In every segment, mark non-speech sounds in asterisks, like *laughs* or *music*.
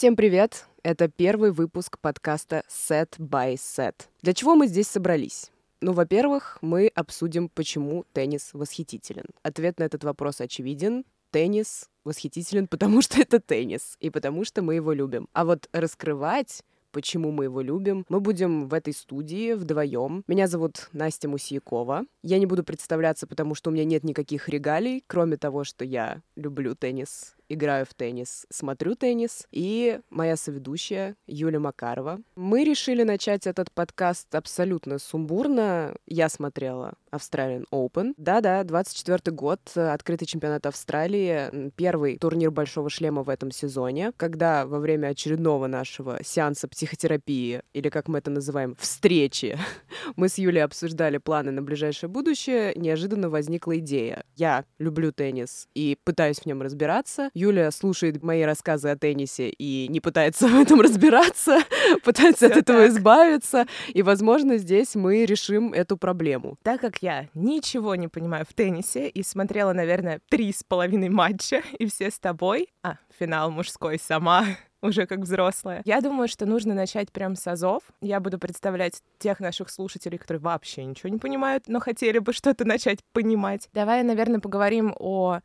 Всем привет! Это первый выпуск подкаста Set by Set. Для чего мы здесь собрались? Ну, во-первых, мы обсудим, почему теннис восхитителен. Ответ на этот вопрос очевиден. Теннис восхитителен, потому что это теннис, и потому что мы его любим. А вот раскрывать почему мы его любим. Мы будем в этой студии вдвоем. Меня зовут Настя Мусиякова. Я не буду представляться, потому что у меня нет никаких регалий, кроме того, что я люблю теннис играю в теннис, смотрю теннис, и моя соведущая Юля Макарова. Мы решили начать этот подкаст абсолютно сумбурно. Я смотрела Australian Open. Да-да, 24 год, открытый чемпионат Австралии, первый турнир Большого шлема в этом сезоне, когда во время очередного нашего сеанса психотерапии, или как мы это называем, встречи, *laughs* мы с Юлей обсуждали планы на ближайшее будущее, неожиданно возникла идея. Я люблю теннис и пытаюсь в нем разбираться. Юля слушает мои рассказы о теннисе и не пытается *laughs* в этом разбираться, *laughs* пытается от этого избавиться. И, возможно, здесь мы решим эту проблему. Так как я ничего не понимаю в теннисе и смотрела, наверное, три с половиной матча, и все с тобой, а, финал мужской сама, *laughs* уже как взрослая. Я думаю, что нужно начать прям с азов. Я буду представлять тех наших слушателей, которые вообще ничего не понимают, но хотели бы что-то начать понимать. Давай, наверное, поговорим о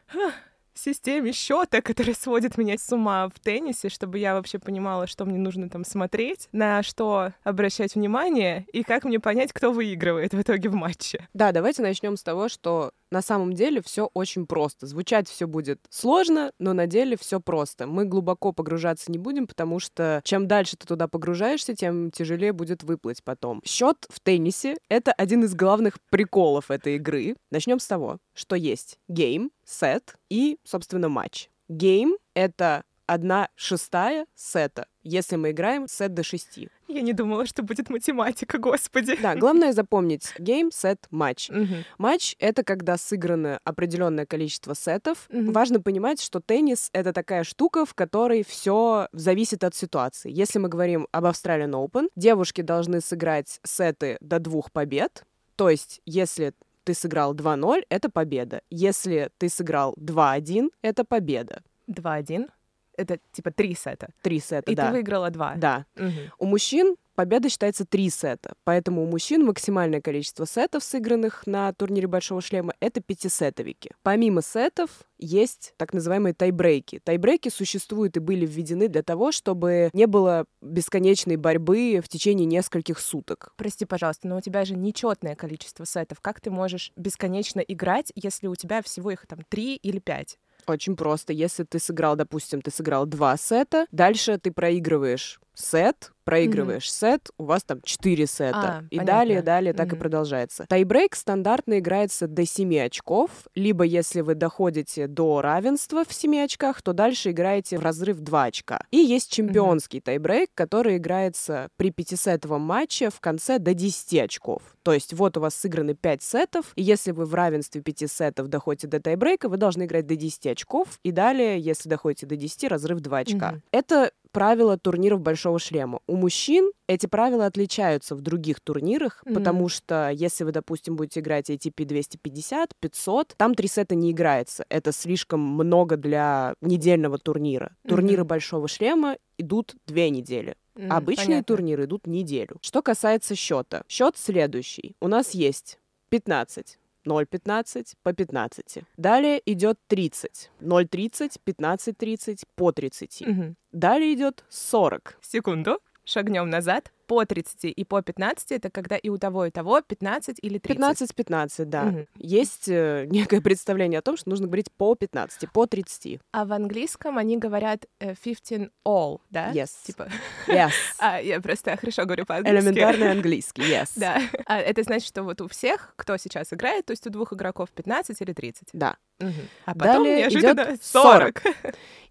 системе счета, которая сводит меня с ума в теннисе, чтобы я вообще понимала, что мне нужно там смотреть, на что обращать внимание и как мне понять, кто выигрывает в итоге в матче. Да, давайте начнем с того, что на самом деле все очень просто. Звучать все будет сложно, но на деле все просто. Мы глубоко погружаться не будем, потому что чем дальше ты туда погружаешься, тем тяжелее будет выплыть потом. Счет в теннисе — это один из главных приколов этой игры. Начнем с того, что есть гейм, сет и, собственно, матч. Гейм — это одна шестая сета, если мы играем сет до шести. Я не думала, что будет математика, господи. Да, главное запомнить гейм, сет, матч. Матч — это когда сыграно определенное количество сетов. Важно понимать, что теннис — это такая штука, в которой все зависит от ситуации. Если мы говорим об Australian Open, девушки должны сыграть сеты до двух побед, то есть, если ты сыграл 2-0, это победа. Если ты сыграл 2-1, это победа. 2-1? Это типа три сета. Три сета, И да. ты выиграла два. Да. Мгм. У мужчин победа считается три сета, поэтому у мужчин максимальное количество сетов, сыгранных на турнире Большого Шлема, это пятисетовики. Помимо сетов есть так называемые тайбрейки. Тайбрейки существуют и были введены для того, чтобы не было бесконечной борьбы в течение нескольких суток. Прости, пожалуйста, но у тебя же нечетное количество сетов. Как ты можешь бесконечно играть, если у тебя всего их там три или пять? Очень просто. Если ты сыграл, допустим, ты сыграл два сета, дальше ты проигрываешь сет, проигрываешь сет, у вас там 4 сета. А, и понятно. далее, далее так и продолжается. Тайбрейк стандартно играется до 7 очков, либо если вы доходите до равенства в 7 очках, то дальше играете в разрыв 2 очка. И есть чемпионский тайбрейк, который играется при пятисетовом матче в конце до 10 очков. То есть вот у вас сыграны 5 сетов, и если вы в равенстве 5 сетов доходите до тайбрейка, вы должны играть до 10 очков, и далее, если доходите до 10, разрыв 2 очка. Мгм. Это правила турниров Большого шлема. У мужчин эти правила отличаются в других турнирах, Мгм. потому что если вы, допустим, будете играть ATP 250, 500, там три сета не играется. Это слишком много для недельного турнира. Турниры Мгм. Большого шлема идут две недели. М, Обычные понятно. турниры идут неделю. Что касается счета. Счет следующий. У нас есть 15. 0,15 по 15. Далее идет 30. 0,30, 15,30 по 30. Мгм. Далее идет 40. Секунду. Шагнем назад. По 30 и по 15 это когда и у того, и того 15 или 30. 15-15, да. Мгм. Есть э, *laughs* некое представление о том, что нужно говорить по 15, по 30. А в английском они говорят э, 15 all, да? Yes. Типа, Yes. *laughs* а, я просто хорошо говорю по-английски. Элементарный *laughs* английский, yes. Да. А, это значит, что вот у всех, кто сейчас играет, то есть у двух игроков 15 или 30. Да. Мгм. А потом Далее неожиданно идет 40. *laughs*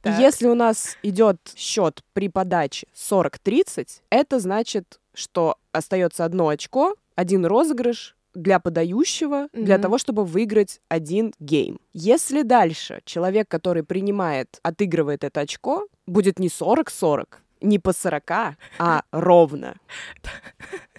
И Так. если у нас идет счет при подаче 40-30, это значит, что остается одно очко, один розыгрыш для подающего, для Мгм. того, чтобы выиграть один гейм. Если дальше человек, который принимает, отыгрывает это очко, будет не 40-40, не по 40, а *laughs* ровно. *laughs*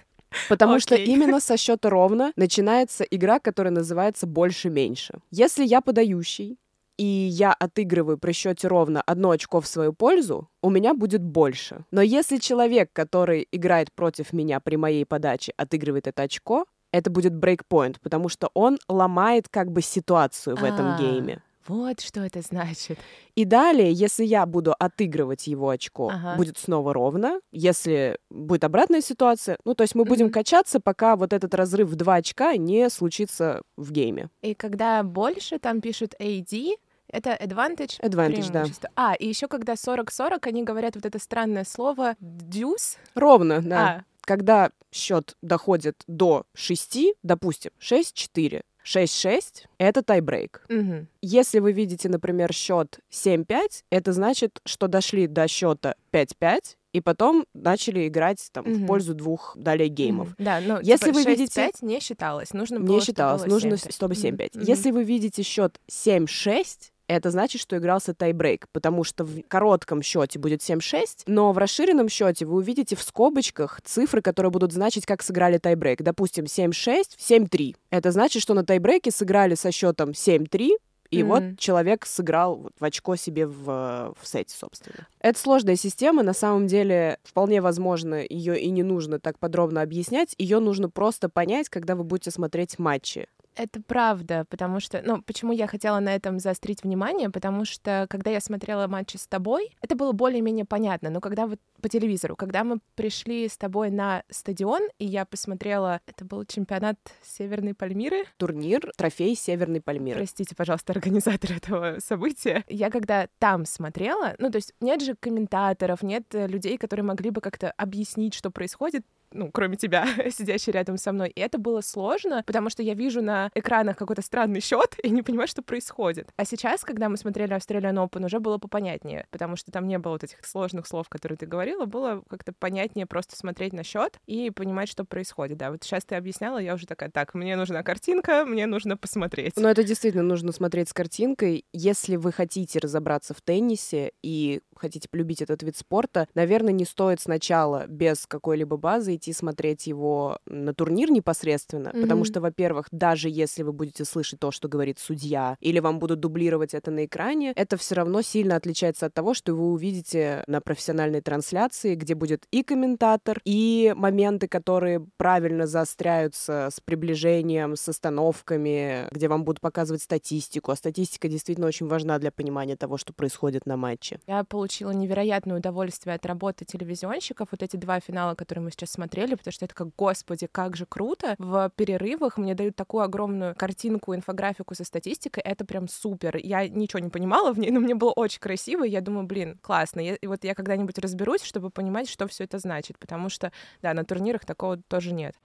Потому что Окей. именно со счета ровно начинается игра, которая называется больше-меньше. Если я подающий, и я отыгрываю при счете ровно одно очко в свою пользу, у меня будет больше. Но если человек, который играет против меня при моей подаче, отыгрывает это очко, это будет брейкпоинт, потому что он ломает как бы ситуацию в этом А. гейме. Вот что это значит. И далее, если я буду отыгрывать его очко, Ага. будет снова ровно. Если будет обратная ситуация, ну, то есть мы будем Мгм. качаться, пока вот этот разрыв в два очка не случится в гейме. И когда больше, там пишут AD, это advantage? Advantage, да. А, и еще когда 40-40, они говорят вот это странное слово deuce. Ровно, да. А, Когда счет доходит до 6, допустим, 6-4, 6-6 — это тайбрейк. мгм. Если вы видите, например, счет 7-5, это значит, что дошли до счета 5-5, и потом начали играть там, в Мгм. пользу двух далее геймов. Мгм. Да, ну, Если типа, вы 6-5 видите- не считалось. Нужно было, Не чтобы считалось, было нужно, 7-5. чтобы Мгм. 7-5. Мгм. Если вы видите счет 7-6, это значит, что игрался тайбрейк, потому что в коротком счете будет 7-6, но в расширенном счете вы увидите в скобочках цифры, которые будут значить, как сыграли тайбрейк. Допустим, 7-6, 7-3. Это значит, что на тайбрейке сыграли со счетом 7-3, и Мгм. вот человек сыграл вот в очко себе в, э, в сете, собственно. Это сложная система, на самом деле вполне возможно, ее и не нужно так подробно объяснять, ее нужно просто понять, когда вы будете смотреть матчи. Это правда, потому что, ну, почему я хотела на этом заострить внимание, потому что, когда я смотрела матчи с тобой, это было более-менее понятно, но когда вот по телевизору, когда мы пришли с тобой на стадион, и я посмотрела, это был чемпионат Северной Пальмиры, Турнир «Трофей Северной Пальмиры». Простите, пожалуйста, *laughs* организатор этого события. Я когда там смотрела, ну, то есть нет же комментаторов, нет э, людей, которые могли бы как-то объяснить, что происходит, ну, кроме тебя, *laughs* сидящей рядом со мной. И это было сложно, потому что я вижу на экранах какой-то странный счет *laughs* и не понимаю, что происходит. А сейчас, когда мы смотрели Australian Open, уже было попонятнее, потому что там не было вот этих сложных слов, которые ты говорила, было как-то понятнее просто смотреть на счет и понимать, что происходит. Да, вот сейчас ты объясняла, я уже такая, так, мне нужна картинка, мне нужно посмотреть. Но это действительно нужно смотреть с картинкой. Если вы хотите разобраться в теннисе и хотите полюбить этот вид спорта, наверное, не стоит сначала без какой-либо базы смотреть его на турнир непосредственно, потому Мгм. что, во-первых, даже если вы будете слышать то, что говорит судья, или вам будут дублировать это на экране, это все равно сильно отличается от того, что вы увидите на профессиональной трансляции, где будет и комментатор, и моменты, которые правильно заостряются с приближением, с остановками, где вам будут показывать статистику. А статистика действительно очень важна для понимания того, что происходит на матче. Я получила невероятное удовольствие от работы телевизионщиков. Вот эти два финала, которые мы сейчас смотрели, потому что это как, господи, как же круто. В перерывах мне дают такую огромную картинку, инфографику со статистикой. Это прям супер. Я ничего не понимала в ней, но мне было очень красиво. И я думаю, блин, классно. Я- и вот я когда-нибудь разберусь, чтобы понимать, что все это значит. Потому что, да, на турнирах такого тоже нет.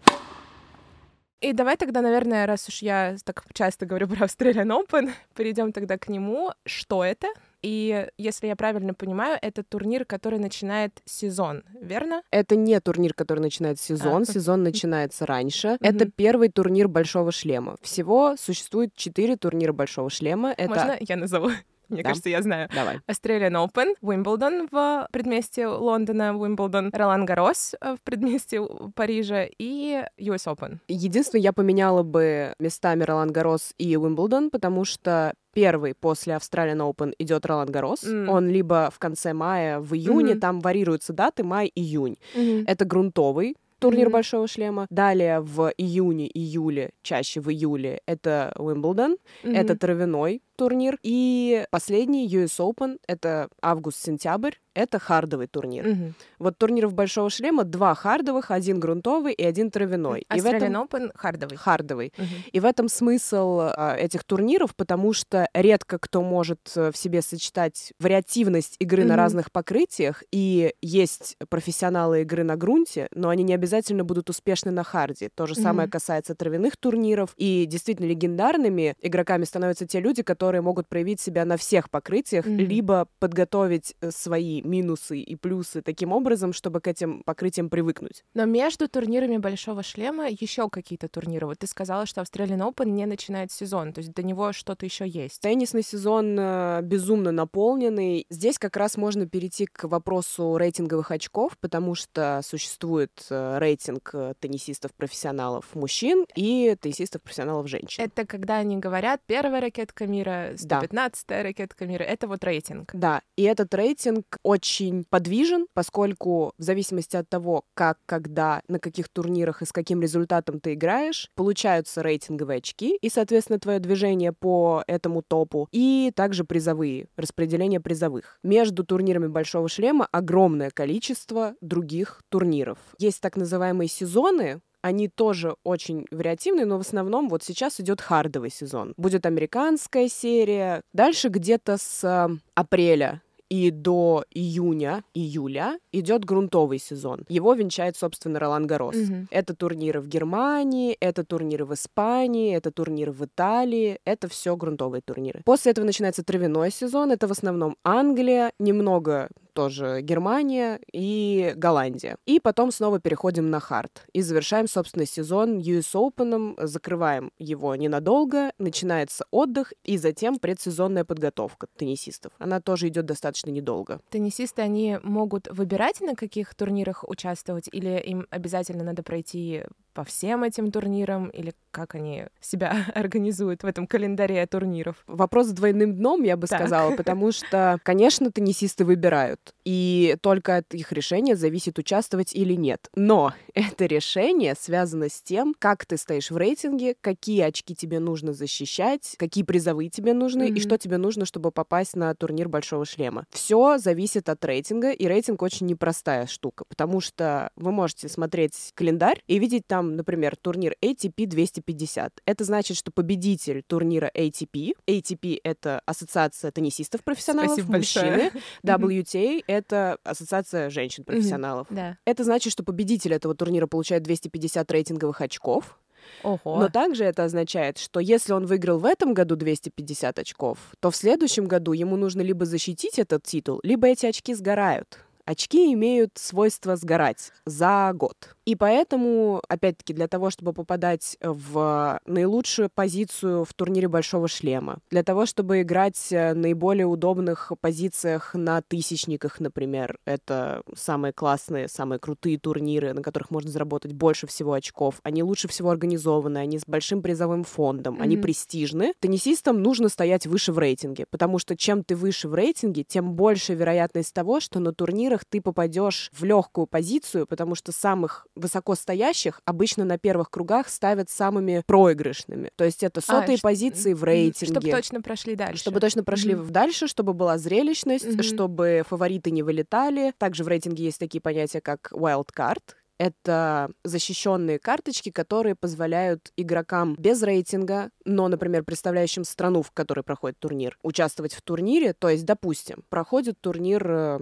И давай тогда, наверное, раз уж я так часто говорю про Australian Open, *laughs* перейдем тогда к нему. Что это? И если я правильно понимаю, это турнир, который начинает сезон, верно? Это не турнир, который начинает сезон. А. Сезон начинается раньше. Это Мгм. первый турнир Большого шлема. Всего существует четыре турнира Большого шлема. Это... Можно я назову? Мне Да. кажется, я знаю. Давай. Australian Open, Уимблдон в предместе Лондона, Уимблдон, Ролан Гарос в предместе Парижа и US Open. Единственное, я поменяла бы местами Ролан Гарос и Уимблдон, потому что первый после Australian Open идет Ролан Гарос. М. Он либо в конце мая, в июне, Мгм. там вариируются даты, май-июнь. Мгм. Это грунтовый турнир Мгм. Большого шлема. Далее в июне, июле, чаще в июле это Уимблдон. Это Мгм. травяной турнир. И последний US Open — это август-сентябрь. Это хардовый турнир. Мгм. Вот турниров Большого шлема два хардовых, один грунтовый и один травяной. И в этом Australian Open хардовый. хардовый. Мгм. И в этом смысл а, этих турниров, потому что редко кто может э, в себе сочетать вариативность игры на Мгм. разных покрытиях, и есть профессионалы игры на грунте, но они не обязательно будут успешны на харде. То же самое Мгм. касается травяных турниров, и действительно легендарными игроками становятся те люди, которые могут проявить себя на всех покрытиях, Мгм. либо подготовить э, свои минусы и плюсы таким образом, чтобы к этим покрытиям привыкнуть. Но между турнирами Большого шлема еще какие-то турниры. Вот ты сказала, что Australian Open не начинает сезон, то есть до него что-то еще есть. Теннисный сезон э, безумно наполненный. Здесь как раз можно перейти к вопросу рейтинговых очков, потому что существует э, рейтинг теннисистов-профессионалов мужчин и теннисистов-профессионалов женщин. Это когда они говорят, первая ракетка мира, мира, 115-я ракетка мира. Это вот рейтинг. Да, и этот рейтинг очень подвижен, поскольку в зависимости от того, как, когда, на каких турнирах и с каким результатом ты играешь, получаются рейтинговые очки и, соответственно, твое движение по этому топу, и также призовые, распределение призовых. Между турнирами Большого шлема огромное количество других турниров. Есть так называемые сезоны, они тоже очень вариативны, но в основном вот сейчас идет хардовый сезон. Будет американская серия. Дальше где-то с э, апреля и до июня, июля идет грунтовый сезон. Его венчает, собственно, Ролан Гарос. Мгм. Это турниры в Германии, это турниры в Испании, это турниры в Италии, это все грунтовые турниры. После этого начинается травяной сезон, это в основном Англия, немного тоже Германия и Голландия. И потом снова переходим на хард. И завершаем, собственно, сезон US Open, закрываем его ненадолго, начинается отдых и затем предсезонная подготовка теннисистов. Она тоже идет достаточно недолго. Теннисисты, они могут выбирать, на каких турнирах участвовать, или им обязательно надо пройти по всем этим турнирам, или как они себя *laughs* организуют в этом календаре турниров? Вопрос с двойным дном, я бы Так. сказала, потому *laughs* что, конечно, теннисисты выбирают, и только от их решения зависит, участвовать или нет. Но *laughs* это решение связано с тем, как ты стоишь в рейтинге, какие очки тебе нужно защищать, какие призовые тебе нужны, и Мгм. что тебе нужно, чтобы попасть на турнир Большого шлема. Все зависит от рейтинга, и рейтинг очень непростая штука, потому что вы можете смотреть календарь и видеть там, например, турнир ATP 250. Это значит, что победитель турнира ATP, ATP — это ассоциация теннисистов-профессионалов, Спасибо большое. мужчины, *laughs* WTA — это ассоциация женщин-профессионалов. Да. Это значит, что победитель этого турнира получает 250 рейтинговых очков, Ого. но также это означает, что если он выиграл в этом году 250 очков, то в следующем году ему нужно либо защитить этот титул, либо эти очки сгорают. Очки имеют свойство сгорать за год. И поэтому, опять-таки, для того, чтобы попадать в наилучшую позицию в турнире Большого Шлема, для того, чтобы играть э, наиболее удобных позициях на тысячниках, например, это самые классные, самые крутые турниры, на которых можно заработать больше всего очков. Они лучше всего организованы, они с большим призовым фондом, они Мгм. престижны. Теннисистам нужно стоять выше в рейтинге, потому что чем ты выше в рейтинге, тем больше вероятность того, что на турнирах ты попадешь в легкую позицию, потому что самых высокостоящих обычно на первых кругах ставят самыми проигрышными. То есть это сотые ш- позиции в рейтинге. Чтобы точно прошли дальше. Чтобы точно прошли Мгм. дальше, чтобы была зрелищность, Мгм. чтобы фавориты не вылетали. Также в рейтинге есть такие понятия, как wild card. Это защищенные карточки, которые позволяют игрокам без рейтинга, но, например, представляющим страну, в которой проходит турнир, участвовать в турнире. То есть, допустим, проходит турнир, э,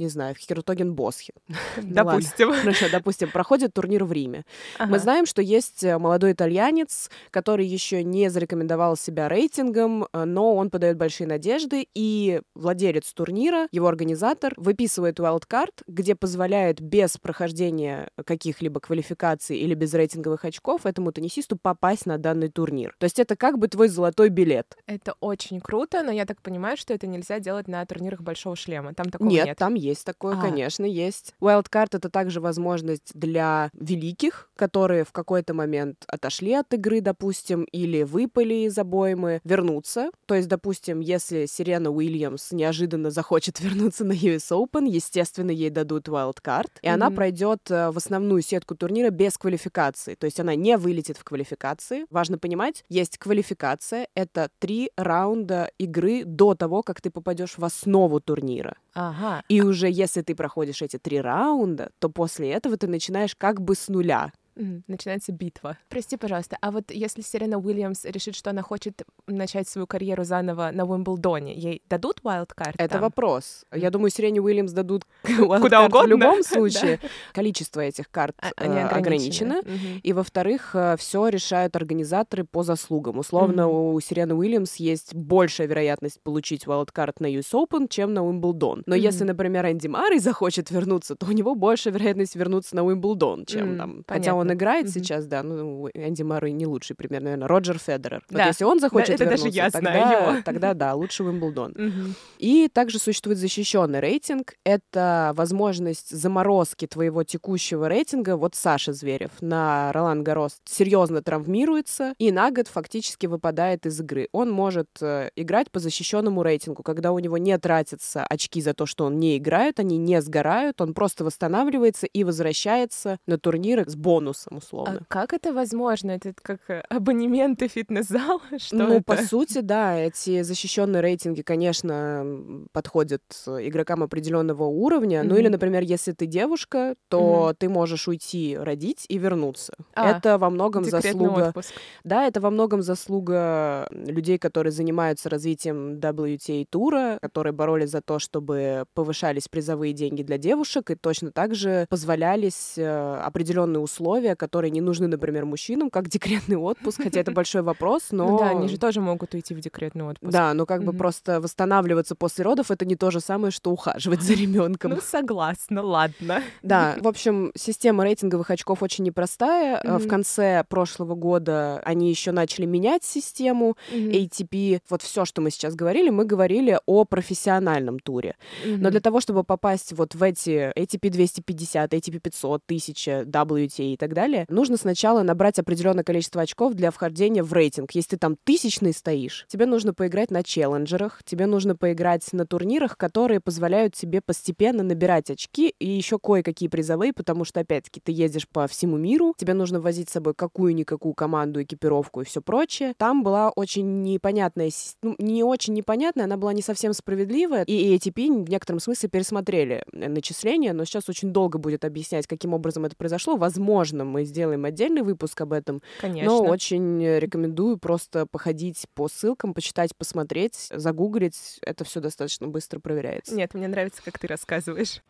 не знаю, в Хиротоген-Босхе. *laughs* Ну ладно. Допустим. Хорошо, допустим, проходит турнир в Риме. Мы знаем, что есть э, молодой итальянец, который еще не зарекомендовал себя рейтингом, э, но он подает большие надежды, и владелец турнира, его организатор, выписывает wildcard, где позволяет без прохождения каких-либо квалификаций или без рейтинговых очков этому теннисисту попасть на данный турнир. То есть это как бы твой золотой билет. Это очень круто, но я так понимаю, что это нельзя делать на турнирах Большого шлема. Там такого нет, нет. там есть такое, А. конечно, есть. Wildcard — это также возможность для великих, которые в какой-то момент отошли от игры, допустим, или выпали из обоймы, вернуться. То есть, допустим, если Сирена Уильямс неожиданно захочет *laughs* вернуться на US Open, естественно, ей дадут Wildcard, и она Мгм. пройдет э, в основную сетку турнира без квалификации. То есть она не вылетит в квалификации. Важно понимать, есть квалификация, это три раунда игры до того, как ты попадешь в основу турнира. Ага. И уже если ты проходишь эти три раунда, то после этого ты начинаешь как бы с нуля. Начинается битва. Прости, пожалуйста, а вот если Серена Уильямс решит, что она хочет начать свою карьеру заново на Уимблдоне, ей дадут wildcard Это там? вопрос. Я думаю, Сирене Уильямс дадут *laughs* Куда wildcard в угодно. любом *laughs* случае. Количество этих карт А- э, Они ограничено. ограничены. Мгм. И, во-вторых, все решают организаторы по заслугам. Условно, Мгм. у Сирены Уильямс есть большая вероятность получить wildcard на US Open, чем на Уимблдон. Но если, Мгм. например, Энди Маррей захочет вернуться, то у него большая вероятность вернуться на Уимблдон, чем там. Хотя понятно. Он играет mm-hmm. сейчас, да, ну, Энди Мары не лучший пример, наверное, Роджер Федерер. Да. Вот если он захочет да, это вернуться, даже я тогда, знаю его. *laughs* тогда да, лучше Уимблдон. Мгм. И также существует защищенный рейтинг. Это возможность заморозки твоего текущего рейтинга. Вот Саша Зверев на Ролан Гарос серьезно травмируется и на год фактически выпадает из игры. Он может э, играть по защищенному рейтингу, когда у него не тратятся очки за то, что он не играет, они не сгорают, он просто восстанавливается и возвращается на турниры с бонусом, А условно. как это возможно? Это как э, абонементы в фитнес-зал? *laughs* Что ну, это? по сути, да, эти защищенные рейтинги, конечно, подходят э, игрокам определенного уровня. Ну или, например, если ты девушка, то ты можешь уйти родить и вернуться. А, это во многом заслуга. отпуск. Да, это во многом заслуга людей, которые занимаются развитием WTA тура, которые боролись за то, чтобы повышались призовые деньги для девушек, и точно так же позволялись э, определенные условия, которые не нужны, например, мужчинам, как декретный отпуск, хотя это большой вопрос, *laughs* но... Ну да, они же тоже могут уйти в декретный отпуск. Да, но как бы просто восстанавливаться после родов это не то же самое, что ухаживать за *laughs* ребенком. Ну, согласна, ладно. *laughs* Да, в общем, система рейтинговых очков очень непростая. Э, В конце прошлого года они еще начали менять систему. ATP. Вот все, что мы сейчас говорили, мы говорили о профессиональном туре. Но для того, чтобы попасть вот в эти ATP 250, ATP 500, 1000, WTA и так далее, нужно сначала набрать определенное количество очков для вхождения в рейтинг. Если ты там тысячный стоишь, тебе нужно поиграть на челленджерах, тебе нужно поиграть на турнирах, которые позволяют тебе постепенно набирать очки и еще кое-какие призовые, потому что, опять-таки, ты ездишь по всему миру, тебе нужно возить с собой какую-никакую команду, экипировку и все прочее. Там была очень непонятная, ну, не очень непонятная, она была не совсем справедливая, и ATP в некотором смысле пересмотрели э, начисления, но сейчас очень долго будет объяснять, каким образом это произошло. Возможно, мы сделаем отдельный выпуск об этом, Конечно. но очень э, рекомендую просто походить по ссылкам, почитать, посмотреть, загуглить. Это все достаточно быстро проверяется. Нет, мне нравится, как ты рассказываешь.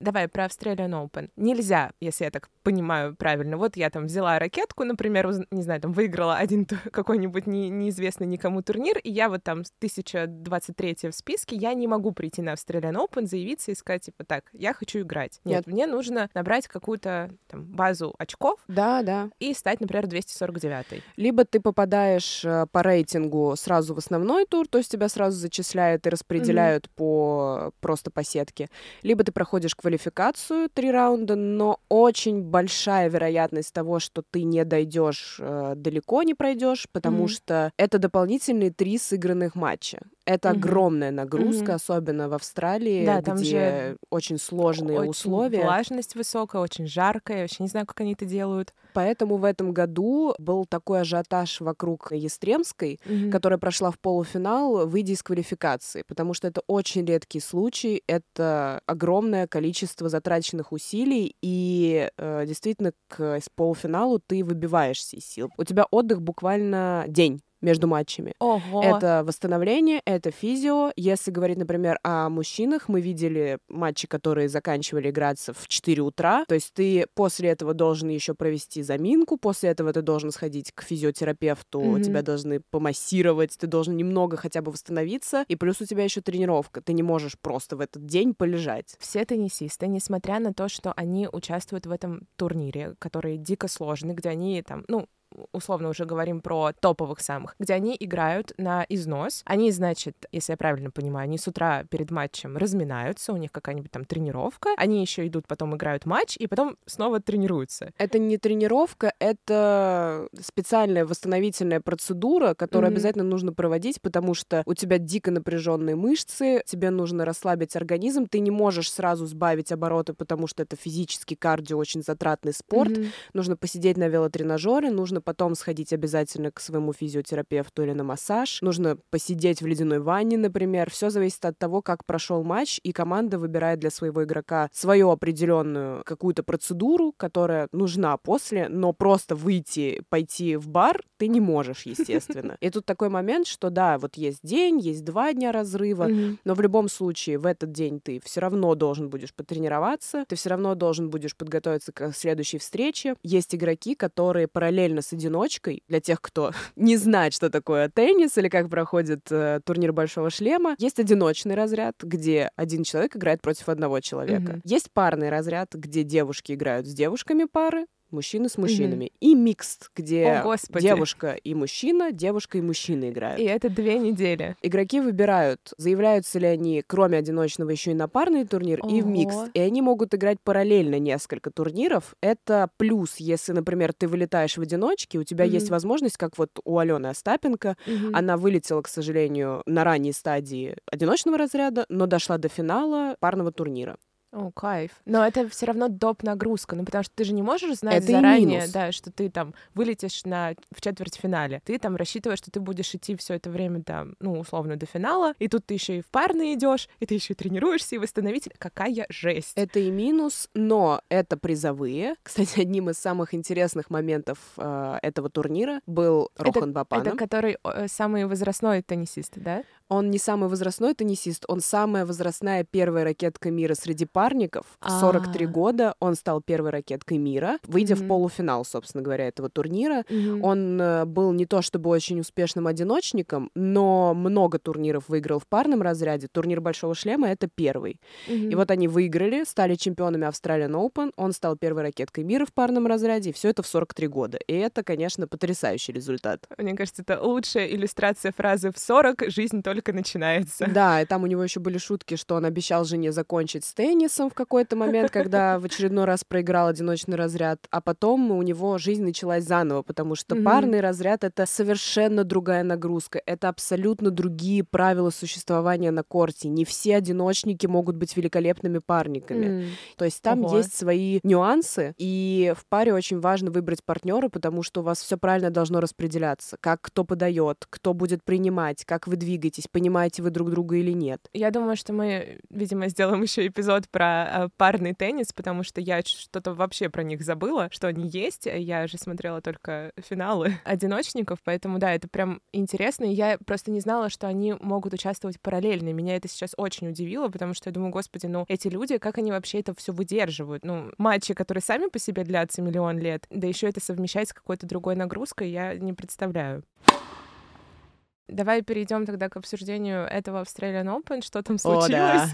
Давай про Australian Open. Нельзя, если я так понимаю правильно. Вот я там взяла ракетку, например, уз- не знаю, там выиграла один *laughs* какой-нибудь не- неизвестный никому турнир, и я вот там с 1023 в списке, я не могу прийти на Australian Open, заявиться и сказать, типа, так, я хочу играть. Нет, мне нужно набрать какую-то там базу очков Да, да. и стать, например, 249 Либо ты попадаешь э, по рейтингу сразу в основной тур, то есть тебя сразу зачисляют и распределяют по просто по сетке. Либо ты проходишь квалификацию три раунда, но очень большая вероятность того, что ты не дойдешь э, далеко не пройдешь, потому Мгм. что это дополнительные три сыгранных матча. Это огромная нагрузка, Мгм. особенно в Австралии, Да, там где же очень сложные Очень условия. влажность высокая, очень жаркая, я вообще не знаю, как они это делают. Поэтому в этом году был такой ажиотаж вокруг Естремской, Мгм. которая прошла в полуфинал, выйдя из квалификации, потому что это очень редкий случай, это огромное количество затраченных усилий, и э, действительно к полуфиналу ты выбиваешься из сил. У тебя отдых буквально день между матчами. Ого! Это восстановление, это физио. Если говорить, например, о мужчинах, мы видели матчи, которые заканчивали играться в 4 утра. То есть ты после этого должен еще провести заминку, после этого ты должен сходить к физиотерапевту, Мгм. тебя должны помассировать, ты должен немного хотя бы восстановиться, и плюс у тебя еще тренировка. Ты не можешь просто в этот день полежать. Все теннисисты, несмотря на то, что они участвуют в этом турнире, который дико сложный, где они там, ну, условно уже говорим про топовых самых, где они играют на износ. Они, значит, если я правильно понимаю, они с утра перед матчем разминаются, у них какая-нибудь там тренировка, они еще идут, потом играют матч, и потом снова тренируются. Это не тренировка, это специальная восстановительная процедура, которую Мгм. обязательно нужно проводить, потому что у тебя дико напряженные мышцы, тебе нужно расслабить организм, ты не можешь сразу сбавить обороты, потому что это физически кардио очень затратный спорт. Мгм. Нужно посидеть на велотренажере, нужно потом сходить обязательно к своему физиотерапевту или на массаж, нужно посидеть в ледяной ванне, например. Все зависит от того, как прошел матч, и команда выбирает для своего игрока свою определенную какую-то процедуру, которая нужна после, но просто выйти, пойти в бар ты не можешь, естественно. *laughs* И тут такой момент, что да, вот есть день, есть два дня разрыва, но в любом случае в этот день ты все равно должен будешь потренироваться, ты все равно должен будешь подготовиться к следующей встрече. Есть игроки, которые параллельно теннис-одиночкой. Для тех, кто *laughs* не знает, что такое теннис или как проходит э, турнир Большого шлема, есть одиночный разряд, где один человек играет против одного человека. Mm-hmm. Есть парный разряд, где девушки играют с девушками пары, мужчины с мужчинами. Mm-hmm. И микс, где О, девушка и мужчина, девушка и мужчина играют. И это две недели. Игроки выбирают, заявляются ли они, кроме одиночного, еще и на парный турнир, Ого. и в микс. И они могут играть параллельно несколько турниров. Это плюс, если, например, ты вылетаешь в одиночке, у тебя mm-hmm. есть возможность, как вот у Алены Остапенко, mm-hmm. она вылетела, к сожалению, на ранней стадии одиночного разряда, но дошла до финала парного турнира. О, кайф. Но это все равно доп нагрузка, ну потому что ты же не можешь знать это заранее, да, что ты там вылетишь на в четвертьфинале. Ты там рассчитываешь, что ты будешь идти все это время там, ну условно до финала, и тут ты еще и в парный идешь, и ты еще и тренируешься и восстановитель. Какая жесть. Это и минус, но это призовые. Кстати, одним из самых интересных моментов э, этого турнира был Рохан Бапанов. Это который э, самый возрастной теннисист, да? Он не самый возрастной теннисист, он самая возрастная первая ракетка мира среди парников. В 43 а. года он стал первой ракеткой мира, выйдя в полуфинал, собственно говоря, этого турнира. Он э, был не то чтобы очень успешным одиночником, но много турниров выиграл в парном разряде. Турнир Большого шлема — это первый. И вот они выиграли, стали чемпионами Australian Open, он стал первой ракеткой мира в парном разряде, и все это в 43 года. И это, конечно, потрясающий результат. Мне кажется, это лучшая иллюстрация фразы «в 40 жизнь только только начинается. *laughs* Да, и там у него еще были шутки, что он обещал жене закончить с теннисом в какой-то момент, когда в очередной раз проиграл одиночный разряд, а потом у него жизнь началась заново, потому что mm-hmm. парный разряд — это совершенно другая нагрузка, это абсолютно другие правила существования на корте. Не все одиночники могут быть великолепными парниками. Mm. То есть там Ого. есть свои нюансы, и в паре очень важно выбрать партнера, потому что у вас все правильно должно распределяться. Как кто подает, кто будет принимать, как вы двигаетесь, понимаете вы друг друга или нет. Я думаю, что мы, видимо, сделаем еще эпизод про э, парный теннис, потому что я что-то вообще про них забыла, что они есть. Я же смотрела только финалы *laughs* одиночников, поэтому да, это прям интересно. Я просто не знала, что они могут участвовать параллельно. Меня это сейчас очень удивило, потому что я думаю, господи, ну эти люди, как они вообще это все выдерживают? Ну, матчи, которые сами по себе длятся миллион лет, да еще это совмещать с какой-то другой нагрузкой, я не представляю. Давай перейдем тогда к обсуждению этого Australian Open. Что там случилось?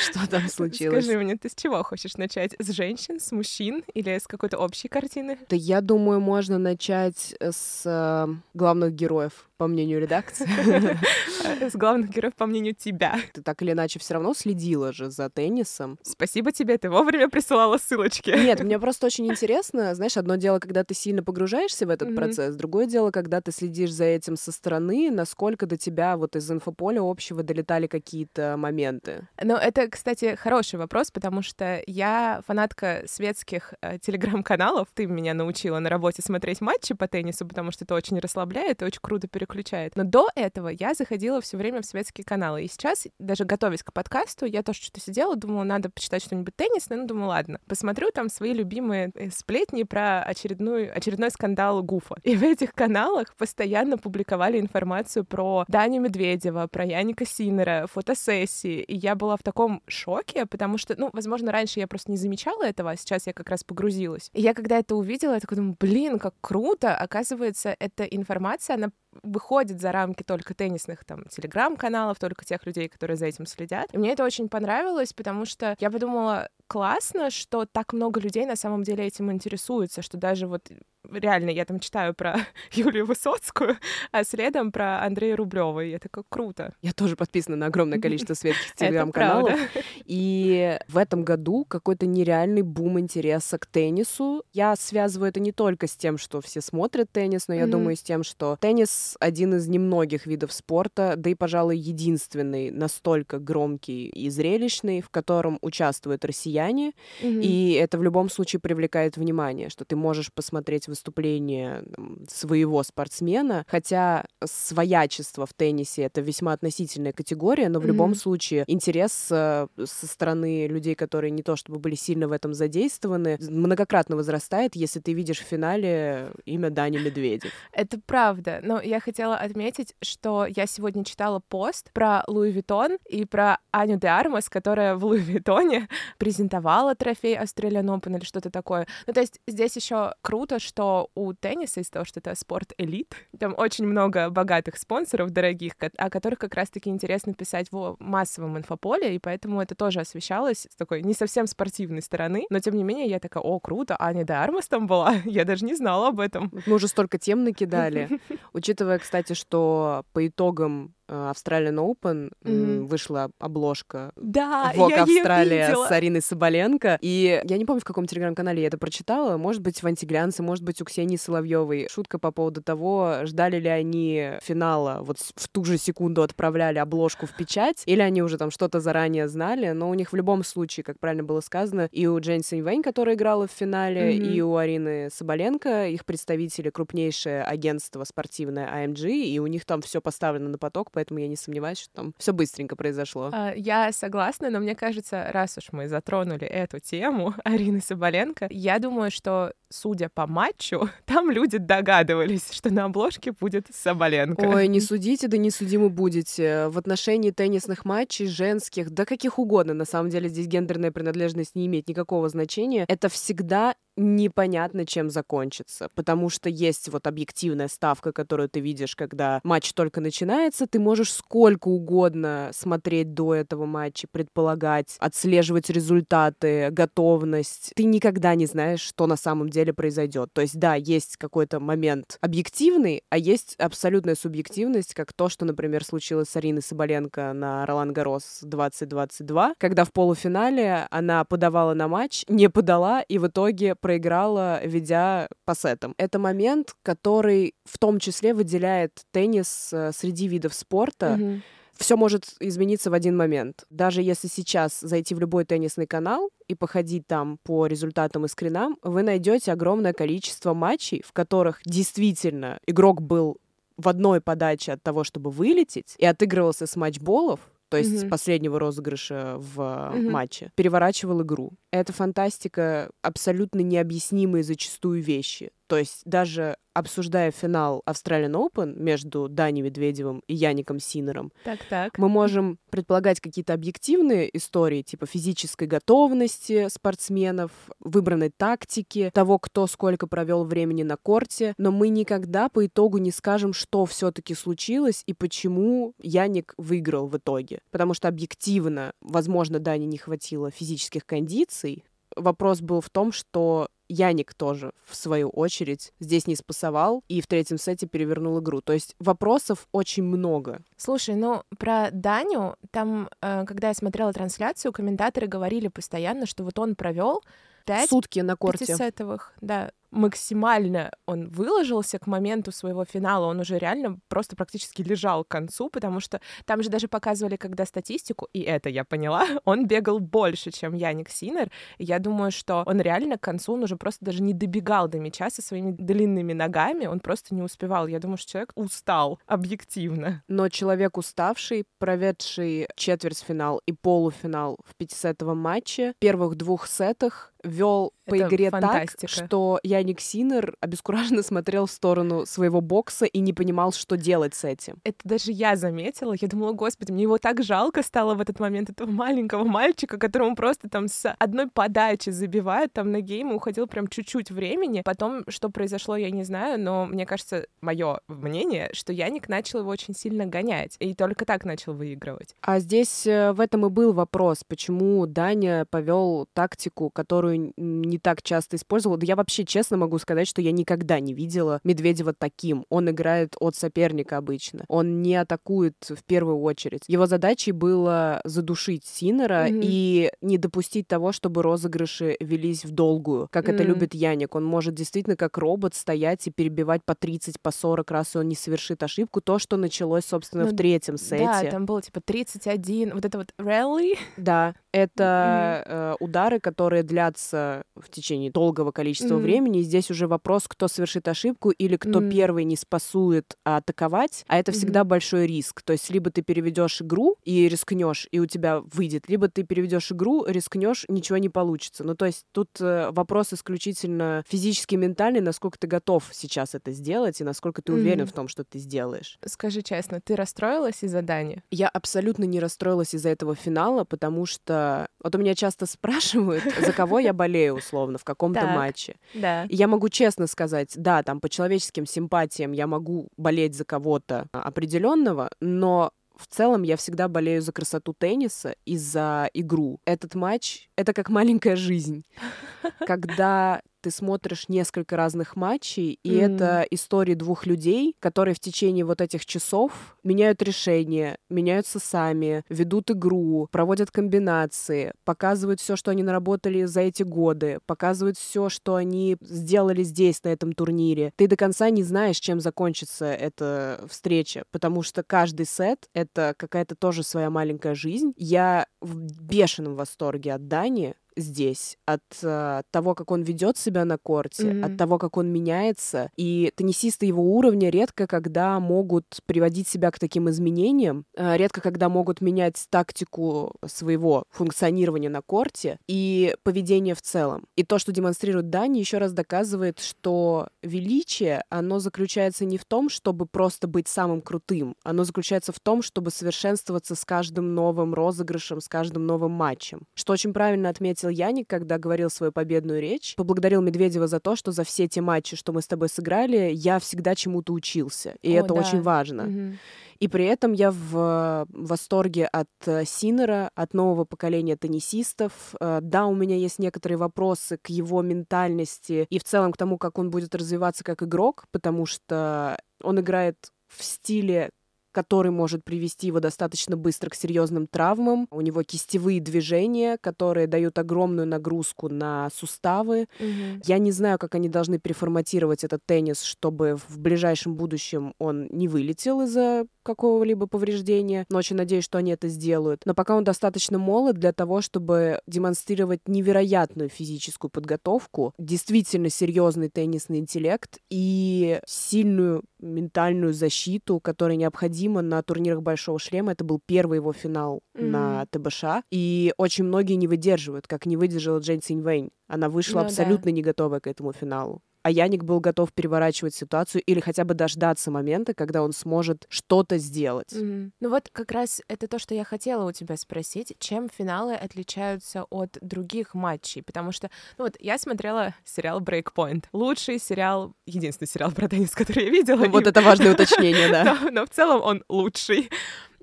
*laughs* Что там случилось? Скажи мне, ты с чего хочешь начать? С женщин, с мужчин или с какой-то общей картины? Да я думаю, можно начать с э, главных героев по мнению редакции. *laughs* С главных героев, по мнению тебя. Ты так или иначе все равно следила же за теннисом. Спасибо тебе, ты вовремя присылала ссылочки. Нет, мне *laughs* просто очень интересно. Знаешь, одно дело, когда ты сильно погружаешься в этот процесс, другое дело, когда ты следишь за этим со стороны, насколько до тебя вот из инфополя общего долетали какие-то моменты. Ну, это, кстати, хороший вопрос, потому что я фанатка светских э, телеграм-каналов. Ты меня научила на работе смотреть матчи по теннису, потому что это очень расслабляет и очень круто переключает. Но до этого я заходила все время в светские каналы. И сейчас, даже готовясь к подкасту, я тоже что-то сидела, думала, надо почитать что-нибудь теннисное. Ну, думаю, ладно, посмотрю там свои любимые э, сплетни про очередную, очередной скандал Гуфа. И в этих каналах постоянно публиковали информацию про Даню Медведева, про Яника Синера, фотосессии. И я была в таком шоке, потому что, ну, возможно, раньше я просто не замечала этого, а сейчас я как раз погрузилась. И я когда это увидела, я такой думаю, блин, как круто! Оказывается, эта информация, она выходит за рамки только теннисных там телеграм-каналов, только тех людей, которые за этим следят. И мне это очень понравилось, потому что я подумала, классно, что так много людей на самом деле этим интересуются, что даже вот реально я там читаю про *laughs* Юлию Высоцкую, а следом про Андрея Рублева, и это как круто. Я тоже подписана на огромное количество *laughs* светских телеграм-каналов. И в этом году какой-то нереальный бум интереса к теннису. Я связываю это не только с тем, что все смотрят теннис, но я думаю с тем, что теннис один из немногих видов спорта, да и, пожалуй, единственный настолько громкий и зрелищный, в котором участвуют россияне, и это в любом случае привлекает внимание, что ты можешь посмотреть выступление своего спортсмена, хотя своячество в теннисе это весьма относительная категория, но в mm-hmm. любом случае интерес э, со стороны людей, которые не то чтобы были сильно в этом задействованы, многократно возрастает, если ты видишь в финале имя Дани Медведев. Это правда. Но я хотела отметить, что я сегодня читала пост про Louis Vuitton и про Ану де Армас, которая в Louis Vuitton'е *laughs* презентовала трофей Australian Open или что-то такое. Ну, то есть здесь еще круто, что у тенниса, из-за того, что это спорт элит, там очень много богатых спонсоров, дорогих, о которых как раз-таки интересно писать в массовом инфополе, и поэтому это тоже освещалось с такой не совсем спортивной стороны, но тем не менее я такая, о, круто, Ана де Армас там была, *laughs* я даже не знала об этом. Мы уже столько тем накидали. Учитывая, *laughs* кстати, что по итогам Australian Open mm-hmm. вышла обложка да, Вок Австралия с Ариной Соболенко. И я не помню, в каком телеграм-канале я это прочитала. Может быть, в Антиглянце, может быть, у Ксении Соловьевой. Шутка по поводу того, ждали ли они финала, вот в ту же секунду отправляли обложку в печать, или они уже там что-то заранее знали. Но у них в любом случае, как правильно было сказано, и у Джейн Синьвэнь, которая играла в финале, mm-hmm. и у Арины Соболенко, их представители крупнейшее агентство спортивное AMG, а и у них там все поставлено на поток, поэтому я не сомневаюсь, что там все быстренько произошло. А, я согласна, но мне кажется, раз уж мы затронули эту тему *laughs* Арины Соболенко, я думаю, что, судя по матчу, *laughs* там люди догадывались, что на обложке будет Соболенко. Ой, не судите, да не судимы будете. В отношении теннисных матчей, женских, да каких угодно, на самом деле здесь гендерная принадлежность не имеет никакого значения. Это всегда непонятно, чем закончится, потому что есть вот объективная ставка, которую ты видишь, когда матч только начинается, ты можешь сколько угодно смотреть до этого матча, предполагать, отслеживать результаты, готовность. Ты никогда не знаешь, что на самом деле произойдет. То есть, да, есть какой-то момент объективный, а есть абсолютная субъективность, как то, что, например, случилось с Ариной Соболенко на Ролан Гарос 2022, когда в полуфинале она подавала на матч, не подала, и в итоге проиграла, ведя по сетам. Это момент, который в том числе выделяет теннис э, среди видов спорта. Mm-hmm. Все может измениться в один момент. Даже если сейчас зайти в любой теннисный канал и походить там по результатам и скринам, вы найдете огромное количество матчей, в которых действительно игрок был в одной подаче от того, чтобы вылететь, и отыгрывался с матчболов, то есть mm-hmm. с последнего розыгрыша в mm-hmm. матче, переворачивал игру. Это фантастика, абсолютно необъяснимые зачастую вещи. То есть даже обсуждая финал Australian Open между Дани Медведевым и Яником Синером, так, так. мы можем предполагать какие-то объективные истории, типа физической готовности спортсменов, выбранной тактики, того, кто сколько провел времени на корте, но мы никогда по итогу не скажем, что все-таки случилось и почему Яник выиграл в итоге. Потому что объективно, возможно, Дани не хватило физических кондиций, вопрос был в том, что Яник тоже, в свою очередь, здесь не спасовал и в третьем сете перевернул игру. То есть вопросов очень много. Слушай, ну про Даню, там, э, когда я смотрела трансляцию, комментаторы говорили постоянно, что вот он провел 5 сутки на корте. Пятисетовых, да, максимально он выложился к моменту своего финала, он уже реально просто практически лежал к концу, потому что там же даже показывали, когда статистику, и это я поняла, *laughs* он бегал больше, чем Яник Синер. Я думаю, что он реально к концу, он уже просто даже не добегал до мяча со своими длинными ногами, он просто не успевал. Я думаю, что человек устал, объективно. Но человек уставший, проведший четвертьфинал и полуфинал в пятисетовом матче, в первых двух сетах вел по игре фантастика. так, что Янник Синнер обескураженно смотрел в сторону своего бокса и не понимал, что делать с этим. Это даже я заметила. Я думала, господи, мне его так жалко стало в этот момент, этого маленького мальчика, которому просто там с одной подачи забивают, там на гейм уходил прям чуть-чуть времени. Потом, что произошло, я не знаю, но мне кажется, мое мнение, что Янник начал его очень сильно гонять, и только так начал выигрывать. А здесь э, в этом и был вопрос, почему Даня повел тактику, которую не так часто использовал. Да я вообще честно могу сказать, что я никогда не видела Медведева таким. Он играет от соперника обычно. Он не атакует в первую очередь. Его задачей было задушить Синера mm-hmm. и не допустить того, чтобы розыгрыши велись в долгую, как mm-hmm. это любит Яник. Он может действительно как робот стоять и перебивать по 30, по 40 раз, и он не совершит ошибку. То, что началось, собственно, ну, в третьем сете. Да, там было типа 31, вот это вот ралли. Да, это э, удары, которые длятся в течение долгого количества mm-hmm. времени. И здесь уже вопрос, кто совершит ошибку или кто mm-hmm. первый не спасует а атаковать. А это mm-hmm. всегда большой риск. То есть либо ты переведешь игру и рискнешь, и у тебя выйдет, либо ты переведешь игру, рискнешь, ничего не получится. Ну, то есть тут э, вопрос исключительно физически ментальный, насколько ты готов сейчас это сделать и насколько ты mm-hmm. уверен в том, что ты сделаешь. Скажи честно, ты расстроилась из-за Дани? Я абсолютно не расстроилась из-за этого финала, потому что вот у меня часто *laughs* спрашивают, за кого я болею условно в каком-то матче. Да. И я могу честно сказать, да, там по человеческим симпатиям я могу болеть за кого-то определенного, но в целом я всегда болею за красоту тенниса и за игру. Этот матч — это как маленькая жизнь. *laughs* Когда ты смотришь несколько разных матчей, и mm. это истории двух людей, которые в течение вот этих часов меняют решения, меняются сами, ведут игру, проводят комбинации, показывают все, что они наработали за эти годы, показывают все, что они сделали здесь, на этом турнире. Ты до конца не знаешь, чем закончится эта встреча, потому что каждый сет — это какая-то тоже своя маленькая жизнь. Я в бешеном восторге от Дани, здесь, от э, того, как он ведет себя на корте, mm-hmm. от того, как он меняется. И теннисисты его уровня редко когда могут приводить себя к таким изменениям, э, редко когда могут менять тактику своего функционирования на корте и поведение в целом. И то, что демонстрирует Дани, еще раз доказывает, что величие, оно заключается не в том, чтобы просто быть самым крутым, оно заключается в том, чтобы совершенствоваться с каждым новым розыгрышем, с каждым новым матчем. Что очень правильно отметил Яник, когда говорил свою победную речь, поблагодарил Медведева за то, что за все те матчи, что мы с тобой сыграли, я всегда чему-то учился. И О, это да. очень важно. Угу. И при этом я в восторге от э, Синера, от нового поколения теннисистов. Э, да, у меня есть некоторые вопросы к его ментальности и в целом к тому, как он будет развиваться как игрок, потому что он играет в стиле который может привести его достаточно быстро к серьезным травмам. У него кистевые движения, которые дают огромную нагрузку на суставы. Угу. Я не знаю, как они должны переформатировать этот теннис, чтобы в ближайшем будущем он не вылетел из-за какого-либо повреждения, но очень надеюсь, что они это сделают. Но пока он достаточно молод для того, чтобы демонстрировать невероятную физическую подготовку, действительно серьезный теннисный интеллект и сильную ментальную защиту, которая необходима на турнирах Большого Шлема. Это был первый его финал mm-hmm. на ТБШ. И очень многие не выдерживают, как не выдержала Джейн Синьвейн. Она вышла ну, абсолютно да. не готовая к этому финалу а Яник был готов переворачивать ситуацию или хотя бы дождаться момента, когда он сможет что-то сделать. Mm-hmm. Ну вот как раз это то, что я хотела у тебя спросить, чем финалы отличаются от других матчей, потому что, ну вот я смотрела сериал Breakpoint, лучший сериал, единственный сериал про теннис, который я видела. Вот это важное *laughs* уточнение, да. Но в целом он лучший.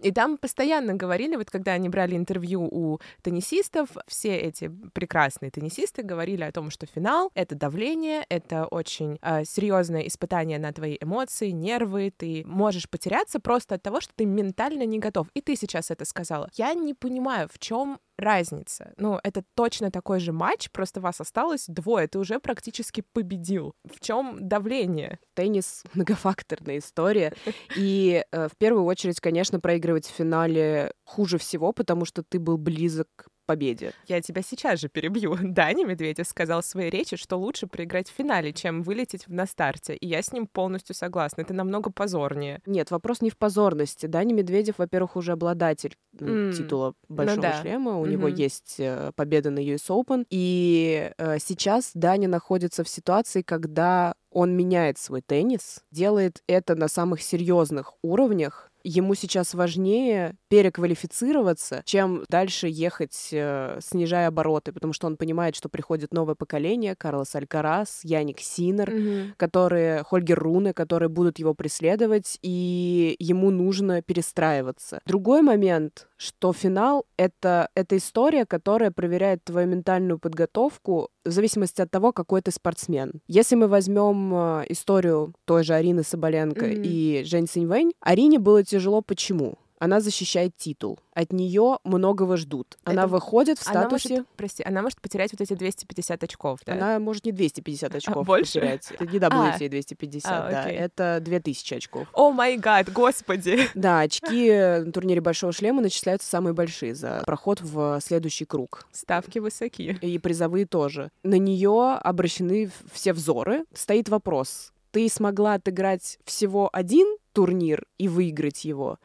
И там постоянно говорили, вот когда они брали интервью у теннисистов, все эти прекрасные теннисисты говорили о том, что финал — это давление, это очень э, серьезное испытание на твои эмоции, нервы, ты можешь потеряться просто от того, что ты ментально не готов. И ты сейчас это сказала. Я не понимаю, в чем разница. Ну, это точно такой же матч, просто вас осталось двое, ты уже практически победил. В чем давление? Теннис — многофакторная история. *laughs* И э, в первую очередь, конечно, проигрывать в финале хуже всего, потому что ты был близок победе. Я тебя сейчас же перебью. *laughs* Даня Медведев сказал в своей речи, что лучше проиграть в финале, чем вылететь на старте. И я с ним полностью согласна. Это намного позорнее. Нет, вопрос не в позорности. Даня Медведев, во-первых, уже обладатель mm. титула ну Большого ну, да. шлема. У mm-hmm. него есть э, победа на US Open. И э, сейчас Даня находится в ситуации, когда он меняет свой теннис, делает это на самых серьезных уровнях, ему сейчас важнее переквалифицироваться, чем дальше ехать, э, снижая обороты, потому что он понимает, что приходит новое поколение, Карлос Алькарас, Яник Синер, mm-hmm. которые, Хольгер Руны, которые будут его преследовать, и ему нужно перестраиваться. Другой момент, что финал — это, это история, которая проверяет твою ментальную подготовку в зависимости от того, какой ты спортсмен. Если мы возьмем э, историю той же Арины Соболенко mm-hmm. и Жень Синьвэнь, Арине было тяжело почему? Она защищает титул. От нее многого ждут. Она Это- выходит в Она статусе... может, прости, она может потерять вот эти 250 очков, да? Она может не 250 *laughs* очков больше? потерять. Это не WTA 250, А, да. окей. Это 2000 очков. О май гад, господи! *laughs* Да, очки на турнире Большого Шлема начисляются самые большие за проход в следующий круг. Ставки высоки. И призовые тоже. На нее обращены все взоры. Стоит вопрос. Ты смогла отыграть всего один турнир и выиграть его?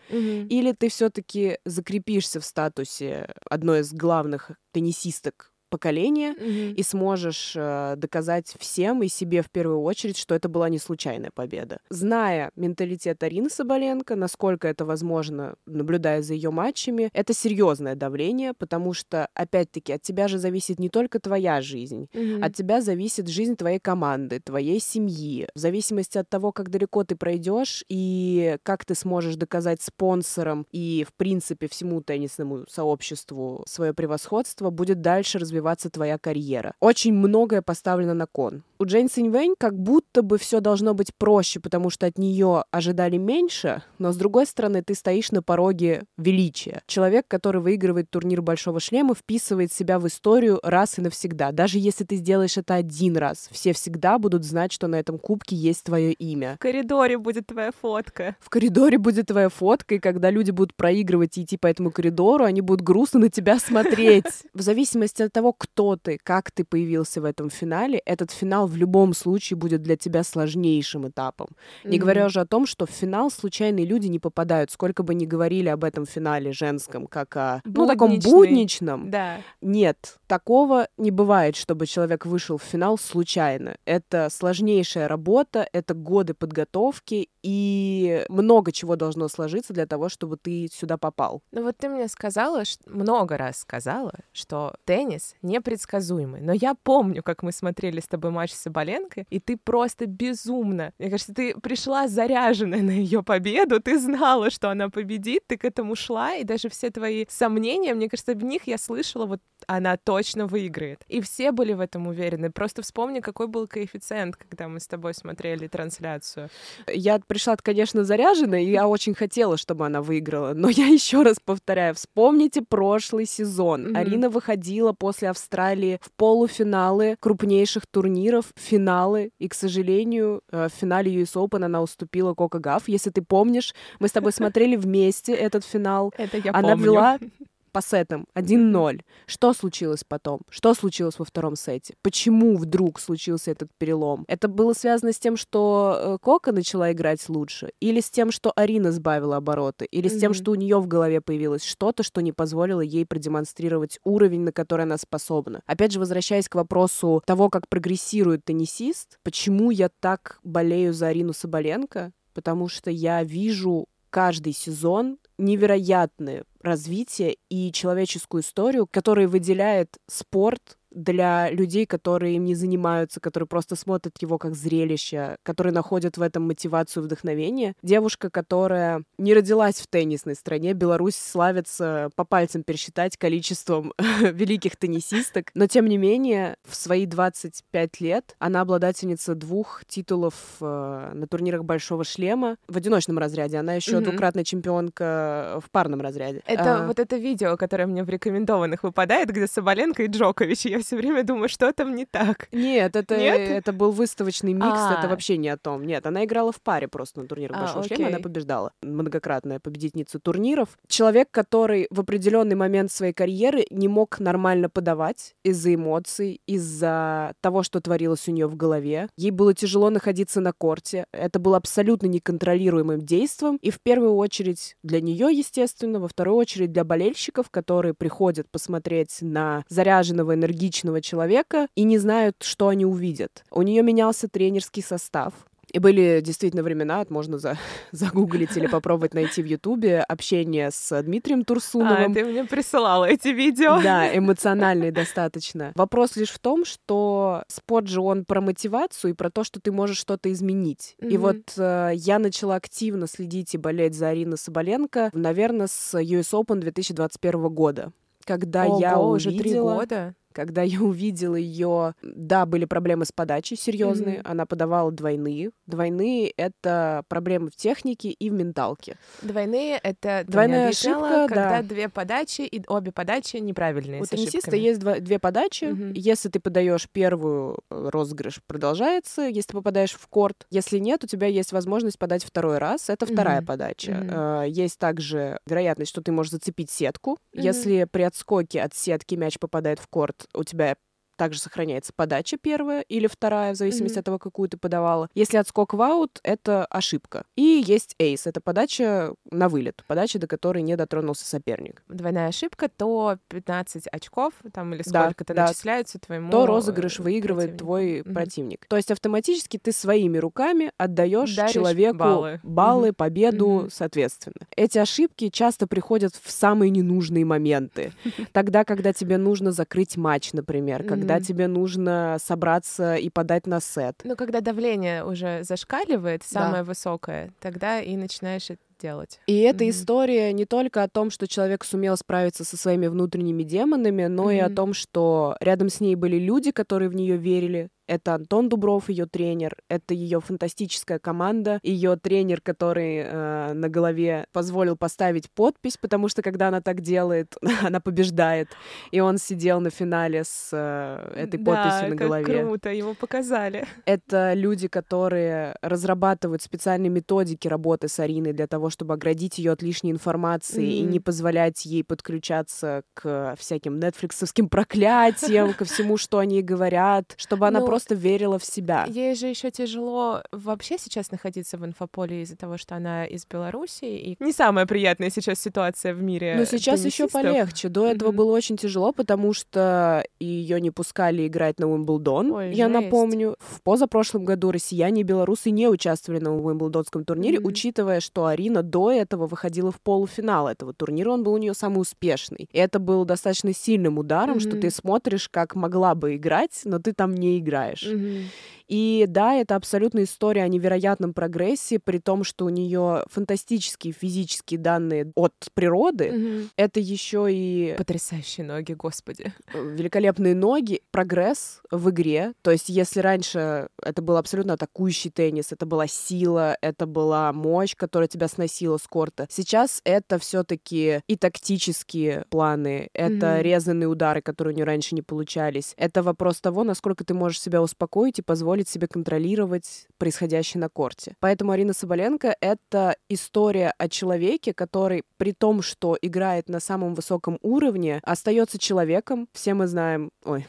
Или ты все-таки закрепишься в статусе одной из главных теннисисток поколения Мгм. и сможешь э, доказать всем и себе в первую очередь, что это была не случайная победа. Зная менталитет Арины Соболенко, насколько это возможно, наблюдая за ее матчами, это серьезное давление, потому что, опять-таки, от тебя же зависит не только твоя жизнь, Мгм. от тебя зависит жизнь твоей команды, твоей семьи. В зависимости от того, как далеко ты пройдешь и как ты сможешь доказать спонсорам и, в принципе, всему теннисному сообществу свое превосходство, будет дальше развиваться твоя карьера. Очень многое поставлено на кон. У Джейн Синьвэнь как будто бы все должно быть проще, потому что от нее ожидали меньше, но с другой стороны ты стоишь на пороге величия. Человек, который выигрывает турнир Большого Шлема, вписывает себя в историю раз и навсегда. Даже если ты сделаешь это один раз, все всегда будут знать, что на этом кубке есть твое имя. В коридоре будет твоя фотка. В коридоре будет твоя фотка, и когда люди будут проигрывать и идти по этому коридору, они будут грустно на тебя смотреть. *laughs* В зависимости от того, кто ты, как ты появился в этом финале, этот финал в любом случае будет для тебя сложнейшим этапом. Не говоря уже о том, что в финал случайные люди не попадают, сколько бы ни говорили об этом финале женском, как о ну, таком будничном. Да. Нет, такого не бывает, чтобы человек вышел в финал случайно. Это сложнейшая работа, это годы подготовки, и много чего должно сложиться для того, чтобы ты сюда попал. Ну вот ты мне сказала, ш- много раз сказала, что теннис непредсказуемый. Но я помню, как мы смотрели с тобой матч с Соболенко, и ты просто безумно. Мне кажется, ты пришла заряженная *laughs* на ее победу, ты знала, что она победит, ты к этому шла, и даже все твои сомнения, мне кажется, в них я слышала, вот она точно выиграет. И все были в этом уверены. Просто вспомни, какой был коэффициент, когда мы с тобой смотрели трансляцию. Я пришла, конечно, заряженная, и я очень хотела, чтобы она выиграла. Но я *laughs* еще раз повторяю, вспомните прошлый сезон. Мгм. Арина выходила после Австралии в полуфиналы крупнейших турниров, финалы, и, к сожалению, э, в финале US Open она уступила Кока Гав. Если ты помнишь, мы с тобой *laughs* смотрели вместе этот финал. Это я она помню. вела *laughs* по сетам 1-0. Что случилось потом? Что случилось во втором сете? Почему вдруг случился этот перелом? Это было связано с тем, что э, Кока начала играть лучше? Или с тем, что Арина сбавила обороты? Или с тем, что у нее в голове появилось что-то, что не позволило ей продемонстрировать уровень, на который она способна? Опять же, возвращаясь к вопросу того, как прогрессирует теннисист, почему я так болею за Арину Соболенко? Потому что я вижу каждый сезон невероятное развитие и человеческую историю, которая выделяет спорт для людей, которые им не занимаются, которые просто смотрят его как зрелище, которые находят в этом мотивацию, вдохновение. Девушка, которая не родилась в теннисной стране, Беларусь славится по пальцам пересчитать количеством *laughs* великих теннисисток, но тем не менее в свои 25 лет она обладательница двух титулов э, на турнирах Большого шлема в одиночном разряде. Она еще Мгм. двукратная чемпионка в парном разряде. Это А, вот это видео, которое мне в рекомендованных выпадает, где Соболенко и Джокович. Я *laughs* все время думаю, что там не так. Нет, это, Нет? это был выставочный микс, А. это вообще не о том. Нет, она играла в паре просто на турнирах А, Большого шлема, она окей. побеждала. Многократная победительница турниров. Человек, который в определенный момент своей карьеры не мог нормально подавать из-за эмоций, из-за того, что творилось у нее в голове. Ей было тяжело находиться на корте. Это было абсолютно неконтролируемым действием. И в первую очередь для нее, естественно, во вторую очередь для болельщиков, которые приходят посмотреть на заряженного, энергичного человека и не знают, что они увидят. У нее менялся тренерский состав. И были действительно времена, это можно за, *laughs* загуглить или попробовать найти в Ютубе, общение с Дмитрием А, Турсуновым. ты мне присылала эти видео. *laughs* Да, эмоциональный достаточно. Вопрос лишь в том, что спорт же он про мотивацию и про то, что ты можешь что-то изменить. И Мгм. вот э, я начала активно следить и болеть за Ариной Соболенко, наверное, с US Open 2021 года. Когда я Ого, уже три увидела... года. Когда я увидела ее, да, были проблемы с подачей серьезные. Mm-hmm. Она подавала двойные. Двойные это проблемы в технике и в менталке. Двойные это двойная ошибка, когда да. две подачи и обе подачи неправильные. У теннисиста есть два, две подачи. Mm-hmm. Если ты подаешь первую, э, розыгрыш продолжается. Если ты попадаешь в корт, если нет, у тебя есть возможность подать второй раз. Это вторая mm-hmm. подача. Mm-hmm. Есть также вероятность, что ты можешь зацепить сетку. Mm-hmm. Если при отскоке от сетки мяч попадает в корт, у тебя также сохраняется подача первая или вторая, в зависимости mm-hmm. от того, какую ты подавала. Если отскок в аут, это ошибка. И есть эйс, это подача на вылет, подача, до которой не дотронулся соперник. Двойная ошибка, то 15 очков, там или сколько-то да, начисляются да. твоему То розыгрыш выигрывает твой mm-hmm. противник. То есть автоматически ты своими руками отдаешь человеку баллы, баллы mm-hmm. победу, mm-hmm. соответственно. Эти ошибки часто приходят в самые ненужные моменты. *laughs* Тогда, когда тебе нужно закрыть матч, например, когда когда тебе нужно собраться и подать на сет. Ну, когда давление уже зашкаливает, самое да. высокое, тогда и начинаешь делать. И mm-hmm. эта история не только о том, что человек сумел справиться со своими внутренними демонами, но mm-hmm. и о том, что рядом с ней были люди, которые в нее верили, это Антон Дубров, ее тренер. Это ее фантастическая команда. Ее тренер, который э, на голове позволил поставить подпись, потому что когда она так делает, *laughs* она побеждает. И он сидел на финале с э, этой подписью да, на голове. Да, круто, его показали. Это люди, которые разрабатывают специальные методики работы с Ариной для того, чтобы оградить ее от лишней информации mm-hmm. и не позволять ей подключаться к всяким нетфликсовским проклятиям, ко всему, что они говорят, чтобы она просто просто верила в себя. Ей же еще тяжело вообще сейчас находиться в инфополе из-за того, что она из Беларуси, и не самая приятная сейчас ситуация в мире. Но сейчас еще полегче. До этого mm-hmm. было очень тяжело, потому что ее не пускали играть на Уимблдон. Ой, я жесть. напомню, в позапрошлом году россияне и белорусы не участвовали на Уимблдонском турнире, mm-hmm. учитывая, что Арина до этого выходила в полуфинал этого турнира, он был у нее самый успешный. И это был достаточно сильным ударом, mm-hmm. что ты смотришь, как могла бы играть, но ты там не играешь aðstæður mm -hmm. И да, это абсолютно история о невероятном прогрессе, при том, что у нее фантастические физические данные от природы. Mm-hmm. Это еще и... Потрясающие ноги, господи. Великолепные ноги, прогресс в игре. То есть если раньше это был абсолютно атакующий теннис, это была сила, это была мощь, которая тебя сносила с корта. Сейчас это все таки и тактические планы, это mm-hmm. резанные удары, которые у нее раньше не получались. Это вопрос того, насколько ты можешь себя успокоить и позволить позволить себе контролировать происходящее на корте. Поэтому Арина Соболенко — это история о человеке, который при том, что играет на самом высоком уровне, остается человеком. Все мы знаем... Ой,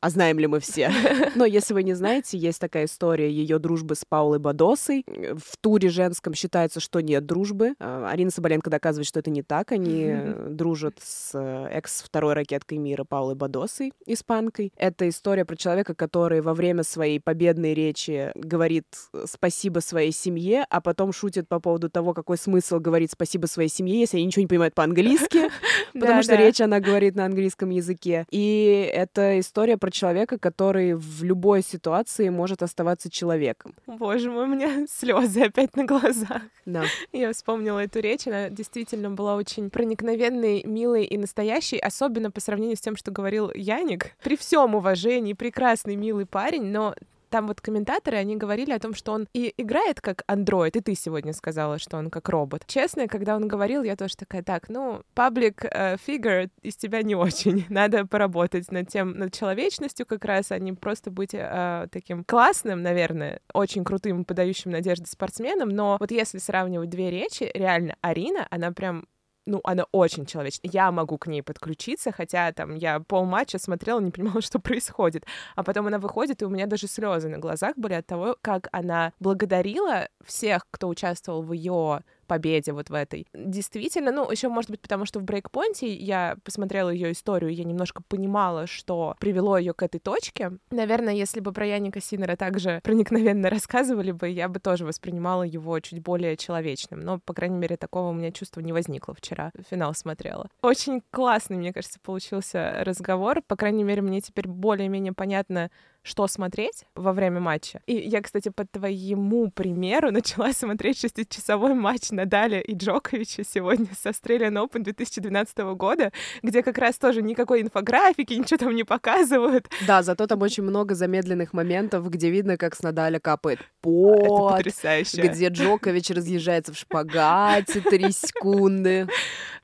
а знаем ли мы все? *laughs* Но если вы не знаете, есть такая история ее дружбы с Паулой Бадосой. В туре женском считается, что нет дружбы. А, Арина Соболенко доказывает, что это не так. Они дружат с э, экс-второй ракеткой мира Паулой Бадосой, испанкой. Это история про человека, который во время своей победной речи говорит спасибо своей семье, а потом шутит по поводу того, какой смысл говорить спасибо своей семье, если они ничего не понимают по-английски, *laughs* потому что речь она говорит на английском языке. И это история про человека, который в любой ситуации может оставаться человеком. Боже мой, у меня *laughs* слезы опять на глазах. Да. Я вспомнила эту речь, она действительно была очень проникновенной, милой и настоящей, особенно по сравнению с тем, что говорил Яник. При всем уважении, прекрасный, милый парень, но там вот комментаторы, они говорили о том, что он и играет как андроид, и ты сегодня сказала, что он как робот. Честно, когда он говорил, я тоже такая, так, ну, паблик uh, figure из тебя не очень. *laughs* Надо поработать над тем, над человечностью как раз, а не просто быть uh, таким классным, наверное, очень крутым, подающим надежды спортсменом, но вот если сравнивать две речи, реально Арина, она прям ну, она очень человечная. Я могу к ней подключиться, хотя там я полматча смотрела, не понимала, *laughs* что происходит. А потом она выходит, и у меня даже слезы на глазах были от того, как она благодарила всех, кто участвовал в ее победе вот в этой. Действительно, ну, еще может быть потому, что в брейкпоинте я посмотрела ее историю, я немножко понимала, что привело ее к этой точке. Наверное, если бы про Яника Синера также проникновенно *laughs* рассказывали бы, я бы тоже воспринимала его чуть более человечным. Но, по крайней мере, такого у меня чувства не возникло вчера. Финал смотрела. Очень классный, мне кажется, получился разговор. По крайней мере, мне теперь более-менее понятно, что смотреть во время матча. И я, кстати, по твоему примеру *laughs* начала смотреть шестичасовой матч Надаля и Джоковича сегодня с Australian Open 2012 года, где как раз тоже никакой инфографики, ничего там не показывают. Да, зато там очень много замедленных моментов, где видно, как с Надаля капает пот. Это потрясающе. Где Джокович разъезжается в шпагате три секунды.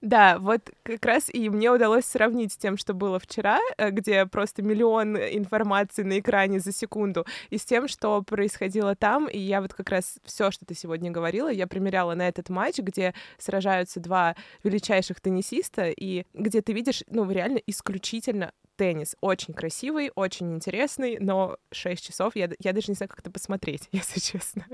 Да, вот как раз и мне удалось сравнить с тем, что было вчера, э, где просто миллион информации на экране за секунду, и с тем, что происходило там. И я вот как раз все, что ты сегодня говорила, я примеряла на этот матч, где сражаются два величайших теннисиста, и где ты видишь, ну, реально исключительно теннис. Очень красивый, очень интересный, но 6 часов я, я даже не знаю, как это посмотреть, *laughs* если честно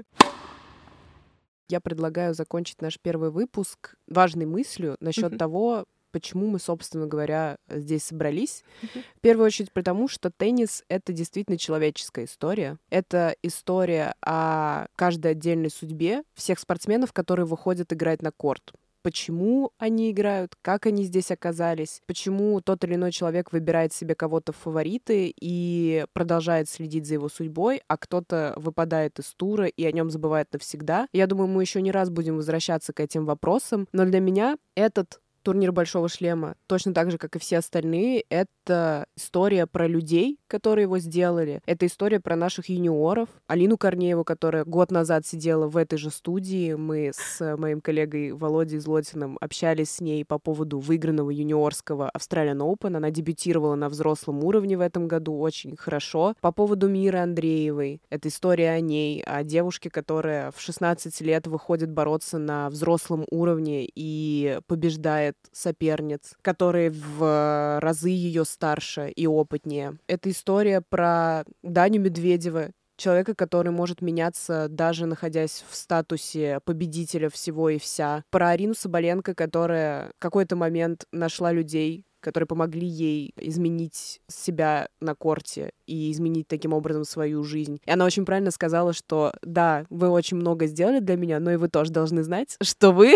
я предлагаю закончить наш первый выпуск важной мыслью насчет mm-hmm. того, почему мы, собственно говоря, здесь собрались. Mm-hmm. В первую очередь потому, что теннис — это действительно человеческая история. Это история о каждой отдельной судьбе всех спортсменов, которые выходят играть на корт почему они играют, как они здесь оказались, почему тот или иной человек выбирает себе кого-то в фавориты и продолжает следить за его судьбой, а кто-то выпадает из тура и о нем забывает навсегда. Я думаю, мы еще не раз будем возвращаться к этим вопросам, но для меня этот турнир Большого Шлема, точно так же, как и все остальные, это история про людей, которые его сделали. Это история про наших юниоров. Алину Корнееву, которая год назад сидела в этой же студии. Мы с моим коллегой Володей Злотиным общались с ней по поводу выигранного юниорского Australian Open. Она дебютировала на взрослом уровне в этом году очень хорошо. По поводу Миры Андреевой. Это история о ней, о девушке, которая в 16 лет выходит бороться на взрослом уровне и побеждает соперниц, которые в разы ее старше и опытнее. Это история про Даню Медведева, человека, который может меняться даже находясь в статусе победителя всего и вся. Про Арину Соболенко, которая в какой-то момент нашла людей, которые помогли ей изменить себя на корте и изменить таким образом свою жизнь. И она очень правильно сказала, что да, вы очень много сделали для меня, но и вы тоже должны знать, что вы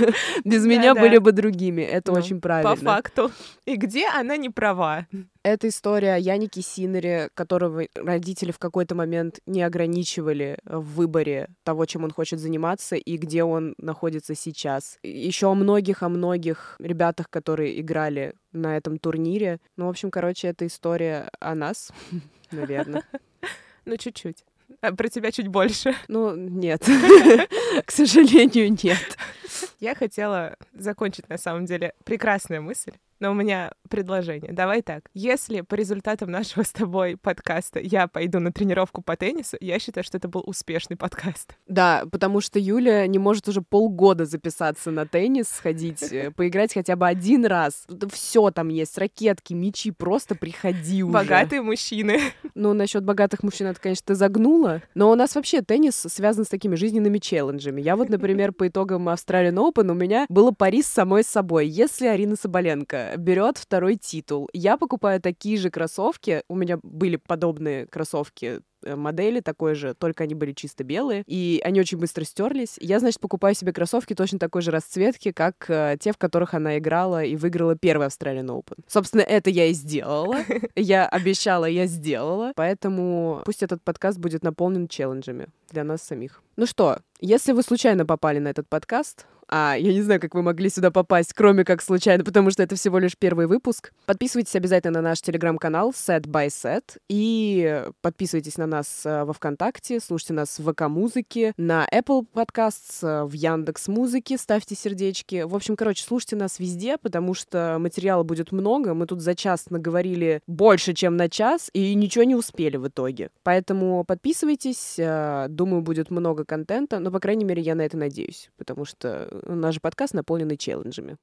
*laughs* без меня были бы другими. Это ну, очень правильно. По факту. И где она не права? Это история о Янике Синере, которого родители в какой-то момент не ограничивали в выборе того, чем он хочет заниматься и где он находится сейчас. Еще о многих, о многих ребятах, которые играли на этом турнире. Ну, в общем, короче, это история о нас, *laughs* наверное. *laughs* Ну, чуть-чуть. А про тебя чуть больше. *laughs* Ну, нет. К сожалению, нет. Я хотела закончить, на самом деле, прекрасная мысль но у меня предложение. Давай так. Если по результатам нашего с тобой подкаста я пойду на тренировку по теннису, я считаю, что это был успешный подкаст. Да, потому что Юля не может уже полгода записаться на теннис, сходить, э, поиграть хотя бы один раз. Все там есть, ракетки, мячи, просто приходи уже. Богатые мужчины. *laughs* Ну, насчет богатых мужчин, это, конечно, ты загнула. Но у нас вообще теннис связан с такими жизненными челленджами. Я вот, например, по итогам Australian Open у меня было пари с самой собой. Если Арина Соболенко берет второй титул. Я покупаю такие же кроссовки. У меня были подобные кроссовки Э, модели такой же, только они были чисто белые, и они очень быстро стерлись. Я, значит, покупаю себе кроссовки точно такой же расцветки, как э, те, в которых она играла и выиграла первый Australian Open. Собственно, это я и сделала. *laughs* Я обещала, я сделала. Поэтому пусть этот подкаст будет наполнен челленджами для нас самих. Ну что, если вы случайно попали на этот подкаст, а я не знаю, как вы могли сюда попасть, кроме как случайно, потому что это всего лишь первый выпуск. Подписывайтесь обязательно на наш телеграм-канал Set by Set и подписывайтесь на нас э, во ВКонтакте, слушайте нас в ВК-музыке, на Apple Podcasts, э, в Яндекс Музыке, ставьте сердечки. В общем, короче, слушайте нас везде, потому что материала будет много. Мы тут за час наговорили больше, чем на час, и ничего не успели в итоге. Поэтому подписывайтесь, э, думаю, будет много контента, но, по крайней мере, я на это надеюсь, потому что наш подкаст наполненный челленджами.